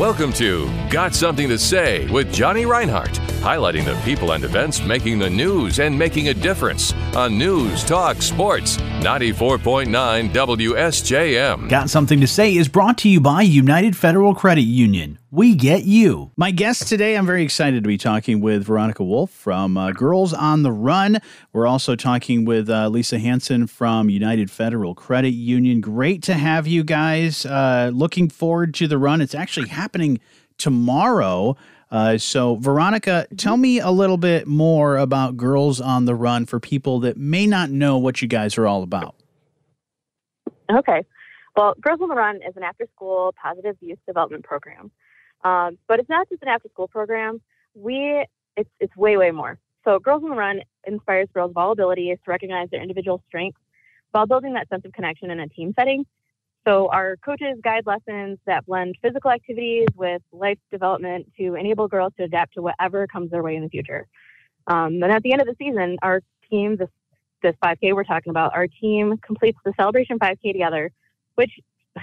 Welcome to Got Something to Say with Johnny Reinhardt, highlighting the people and events making the news and making a difference on News Talk Sports 94.9 WSJM. Got Something to Say is brought to you by United Federal Credit Union. We get you. My guest today, I'm very excited to be talking with Veronica Wolf from uh, Girls on the Run. We're also talking with uh, Lisa Hansen from United Federal Credit Union. Great to have you guys. Uh, looking forward to the run. It's actually happening tomorrow. Uh, so, Veronica, tell me a little bit more about Girls on the Run for people that may not know what you guys are all about. Okay. Well, Girls on the Run is an after school positive youth development program. Um, but it's not just an after school program. We it's it's way way more. So Girls on the Run inspires girls of all abilities to recognize their individual strengths while building that sense of connection in a team setting. So our coaches guide lessons that blend physical activities with life development to enable girls to adapt to whatever comes their way in the future. Um, and at the end of the season, our team, this this 5K we're talking about, our team completes the celebration 5K together, which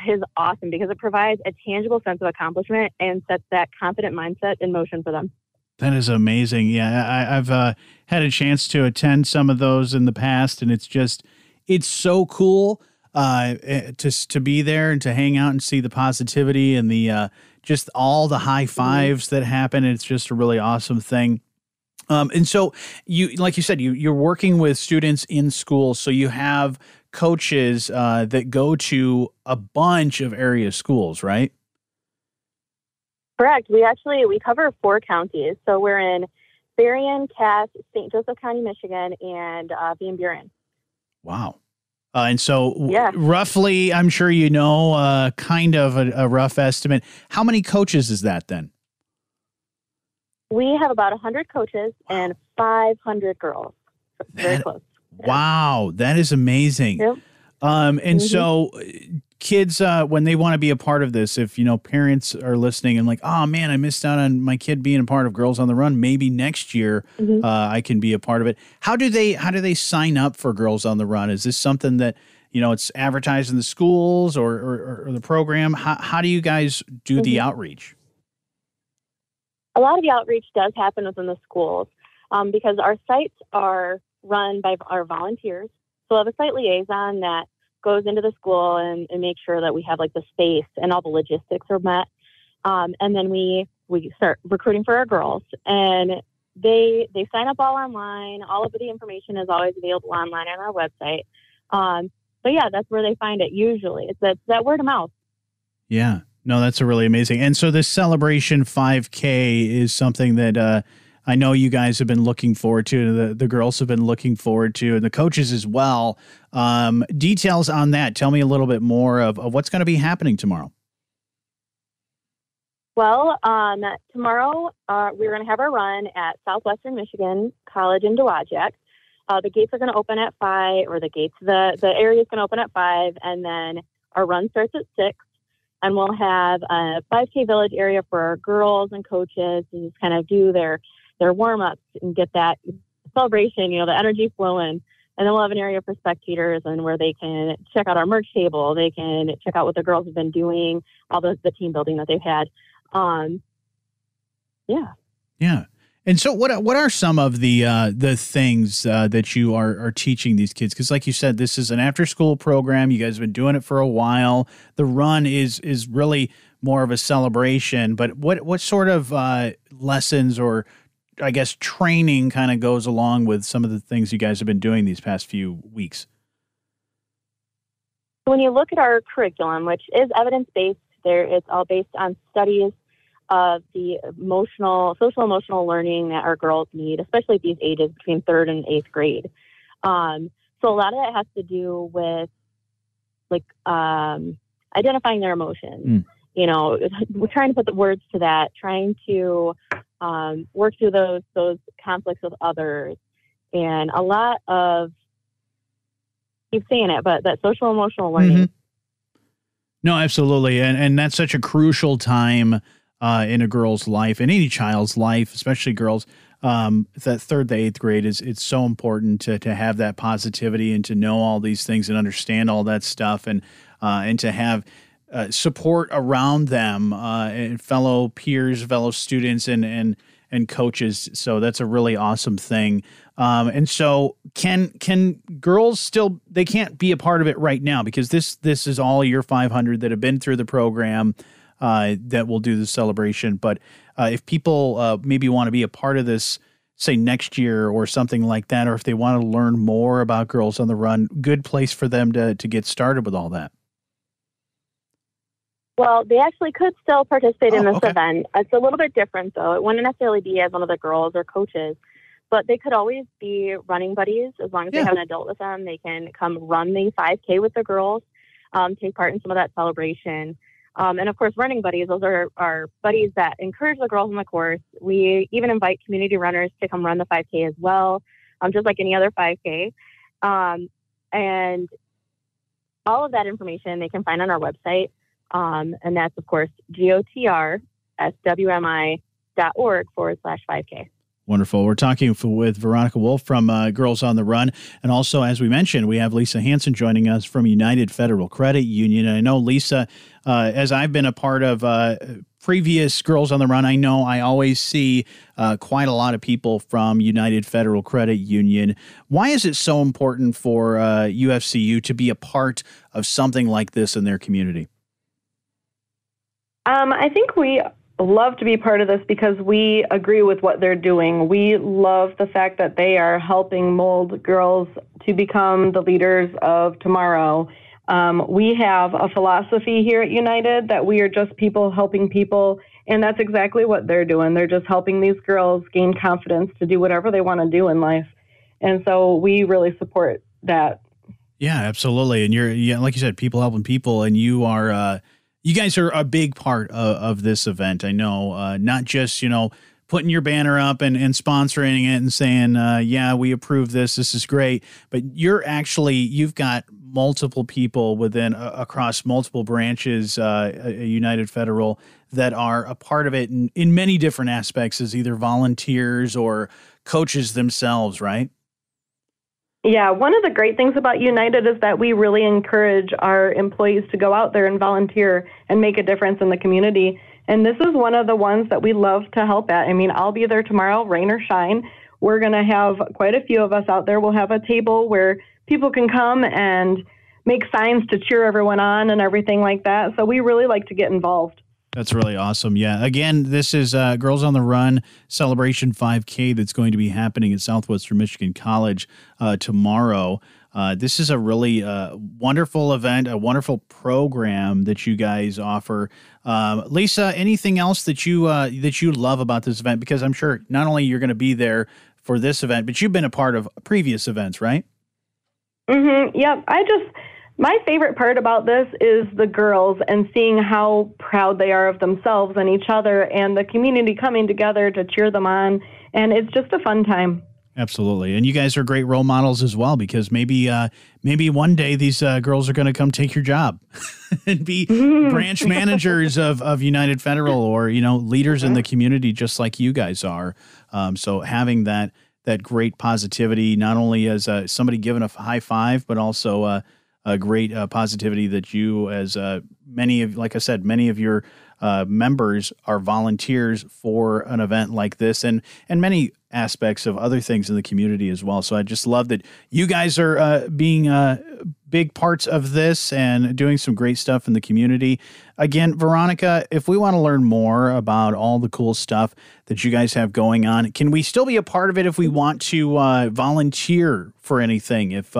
is awesome because it provides a tangible sense of accomplishment and sets that confident mindset in motion for them. That is amazing. Yeah, I, have uh, had a chance to attend some of those in the past, and it's just it's so cool uh, eh, to to be there and to hang out and see the positivity and the uh, just all the high fives that happen. It's just a really awesome thing. Um, and so you, like you said, you you're working with students in school, so you have coaches uh, that go to a bunch of area schools, right? Correct. We actually we cover four counties, so we're in Berrien, Cass, St. Joseph County, Michigan, and uh, Van Buren. Wow. Uh, and so, yeah. roughly, I'm sure you know, uh, kind of a, a, rough estimate. How many coaches is that then? We have about 100 coaches and 500 girls. Very that, close. Wow, that is amazing. Yep. Um, and mm-hmm. so kids uh, when they want to be a part of this if you know parents are listening and like oh man i missed out on my kid being a part of girls on the run maybe next year mm-hmm. uh, i can be a part of it how do they how do they sign up for girls on the run is this something that you know it's advertised in the schools or or, or the program how, how do you guys do mm-hmm. the outreach a lot of the outreach does happen within the schools um, because our sites are run by our volunteers. So we have a site liaison that goes into the school and, and makes sure that we have like the space and all the logistics are met. Um, and then we we start recruiting for our girls and they they sign up all online. All of the information is always available online on our website. Um, but yeah, that's where they find it usually. It's that, that word of mouth. Yeah. No, that's a really amazing. And so this celebration 5K is something that uh, I know you guys have been looking forward to, the, the girls have been looking forward to, and the coaches as well. Um, details on that. Tell me a little bit more of, of what's going to be happening tomorrow. Well, um, tomorrow uh, we're going to have our run at Southwestern Michigan College in Dowagiac. Uh, the gates are going to open at five, or the gates, the the area is going to open at five, and then our run starts at six. And we'll have a 5K village area for our girls and coaches to just kind of do their their warm ups and get that celebration, you know, the energy flowing. And then we'll have an area for spectators and where they can check out our merch table. They can check out what the girls have been doing, all the, the team building that they've had. Um, yeah. Yeah. And so, what what are some of the uh, the things uh, that you are are teaching these kids? Because, like you said, this is an after school program. You guys have been doing it for a while. The run is is really more of a celebration. But what what sort of uh, lessons or I guess training kind of goes along with some of the things you guys have been doing these past few weeks? When you look at our curriculum, which is evidence based, there it's all based on studies of the emotional, social emotional learning that our girls need, especially at these ages between third and eighth grade. Um, so a lot of that has to do with like um, identifying their emotions. Mm. You know, we're trying to put the words to that, trying to um, work through those those conflicts with others, and a lot of keep saying it, but that social emotional learning. Mm-hmm. No, absolutely, and and that's such a crucial time uh, in a girl's life, in any child's life, especially girls. Um, that third to eighth grade is it's so important to to have that positivity and to know all these things and understand all that stuff and uh, and to have uh, support around them uh, and fellow peers, fellow students, and and and coaches. So that's a really awesome thing. Um, and so can can girls still they can't be a part of it right now because this this is all year 500 that have been through the program uh, that will do the celebration. But uh, if people uh, maybe want to be a part of this, say next year or something like that, or if they want to learn more about Girls on the Run, good place for them to to get started with all that. Well, they actually could still participate oh, in this okay. event. It's a little bit different, though. It wouldn't necessarily be as one of the girls or coaches, but they could always be running buddies as long as yeah. they have an adult with them. They can come run the 5K with the girls, um, take part in some of that celebration. Um, and of course, running buddies, those are our buddies that encourage the girls on the course. We even invite community runners to come run the 5K as well, um, just like any other 5K. Um, and all of that information they can find on our website. Um, and that's, of course, gotrSWMI.org forward slash 5K. Wonderful. We're talking with Veronica Wolf from uh, Girls on the Run. And also, as we mentioned, we have Lisa Hansen joining us from United Federal Credit Union. And I know, Lisa, uh, as I've been a part of uh, previous Girls on the Run, I know I always see uh, quite a lot of people from United Federal Credit Union. Why is it so important for UFCU uh, to be a part of something like this in their community? Um, I think we love to be part of this because we agree with what they're doing. We love the fact that they are helping mold girls to become the leaders of tomorrow. Um, we have a philosophy here at United that we are just people helping people, and that's exactly what they're doing. They're just helping these girls gain confidence to do whatever they want to do in life. And so we really support that. Yeah, absolutely. And you're, yeah, like you said, people helping people, and you are. Uh, you guys are a big part of, of this event. I know, uh, not just you know putting your banner up and, and sponsoring it and saying, uh, yeah, we approve this. This is great. But you're actually, you've got multiple people within uh, across multiple branches, uh, United Federal, that are a part of it in, in many different aspects as either volunteers or coaches themselves, right? Yeah, one of the great things about United is that we really encourage our employees to go out there and volunteer and make a difference in the community. And this is one of the ones that we love to help at. I mean, I'll be there tomorrow, rain or shine. We're going to have quite a few of us out there. We'll have a table where people can come and make signs to cheer everyone on and everything like that. So we really like to get involved. That's really awesome. Yeah. Again, this is uh, Girls on the Run Celebration 5K that's going to be happening at Southwestern Michigan College uh, tomorrow. Uh, this is a really uh, wonderful event, a wonderful program that you guys offer. Um, Lisa, anything else that you uh, that you love about this event? Because I'm sure not only you're going to be there for this event, but you've been a part of previous events, right? Mm-hmm. Yep. I just my favorite part about this is the girls and seeing how proud they are of themselves and each other and the community coming together to cheer them on. And it's just a fun time. Absolutely, and you guys are great role models as well because maybe uh, maybe one day these uh, girls are going to come take your job and be branch managers of, of United Federal or you know leaders in the community just like you guys are. Um, so having that that great positivity, not only as uh, somebody giving a high five, but also uh, a great uh, positivity that you, as uh, many of, like I said, many of your uh, members are volunteers for an event like this, and and many aspects of other things in the community as well. So I just love that you guys are uh, being uh, big parts of this and doing some great stuff in the community. Again, Veronica, if we want to learn more about all the cool stuff that you guys have going on, can we still be a part of it if we want to uh, volunteer for anything? If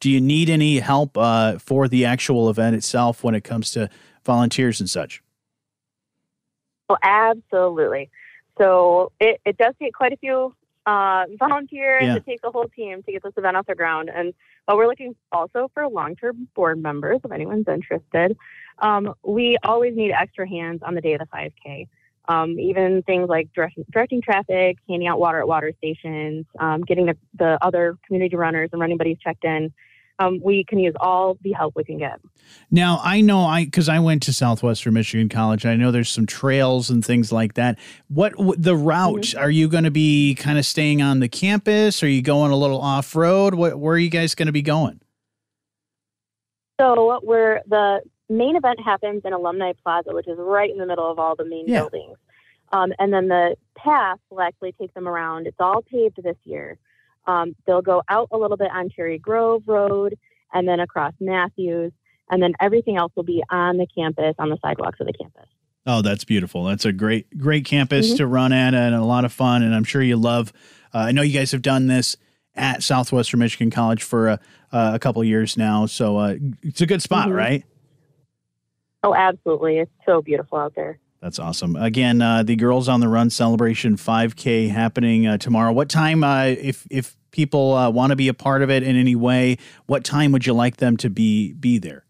do you need any help uh, for the actual event itself when it comes to volunteers and such? Well, absolutely. So it, it does take quite a few uh, volunteers. Yeah. It takes a whole team to get this event off the ground. And but we're looking also for long-term board members if anyone's interested. Um, we always need extra hands on the day of the 5K. Um, even things like directing, directing, traffic, handing out water at water stations, um, getting the, the, other community runners and running buddies checked in um, we can use all the help we can get. Now, I know I because I went to Southwestern Michigan College. I know there's some trails and things like that. What the route? Mm-hmm. Are you going to be kind of staying on the campus? Are you going a little off road? What where are you guys going to be going? So we're the main event happens in Alumni Plaza, which is right in the middle of all the main Yeah. buildings. Um, and then the path will actually take them around. It's all paved this year. Um, they'll go out a little bit on Cherry Grove Road and then across Matthews. And then everything else will be on the campus, on the sidewalks of the campus. Oh, that's beautiful. That's a great, great campus Mhm. to run at and a lot of fun. And I'm sure you love. Uh, I know you guys have done this at Southwestern Michigan College for a, uh, a couple years now, so uh, it's a good spot, Mhm. right? Oh, absolutely. It's so beautiful out there. That's awesome. Again, uh, the Girls on the Run celebration 5K happening uh, tomorrow. What time, uh, if if people uh, want to be a part of it in any way, what time would you like them to be be there?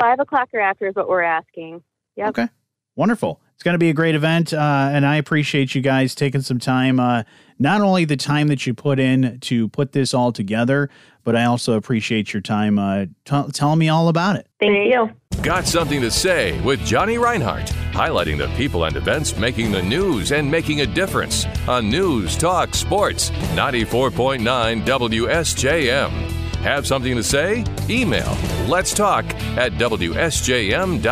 Five o'clock or after is what we're asking. Yep. Okay. Wonderful. It's going to be a great event. Uh, and I appreciate you guys taking some time, uh, not only the time that you put in to put this all together, but I also appreciate your time uh, t- telling me all about it. Thank you. Got something to say with Johnny Reinhardt, highlighting the people and events making the news and making a difference on News Talk Sports 94.9 WSJM. Have something to say? Email let's talk at WSJM.com.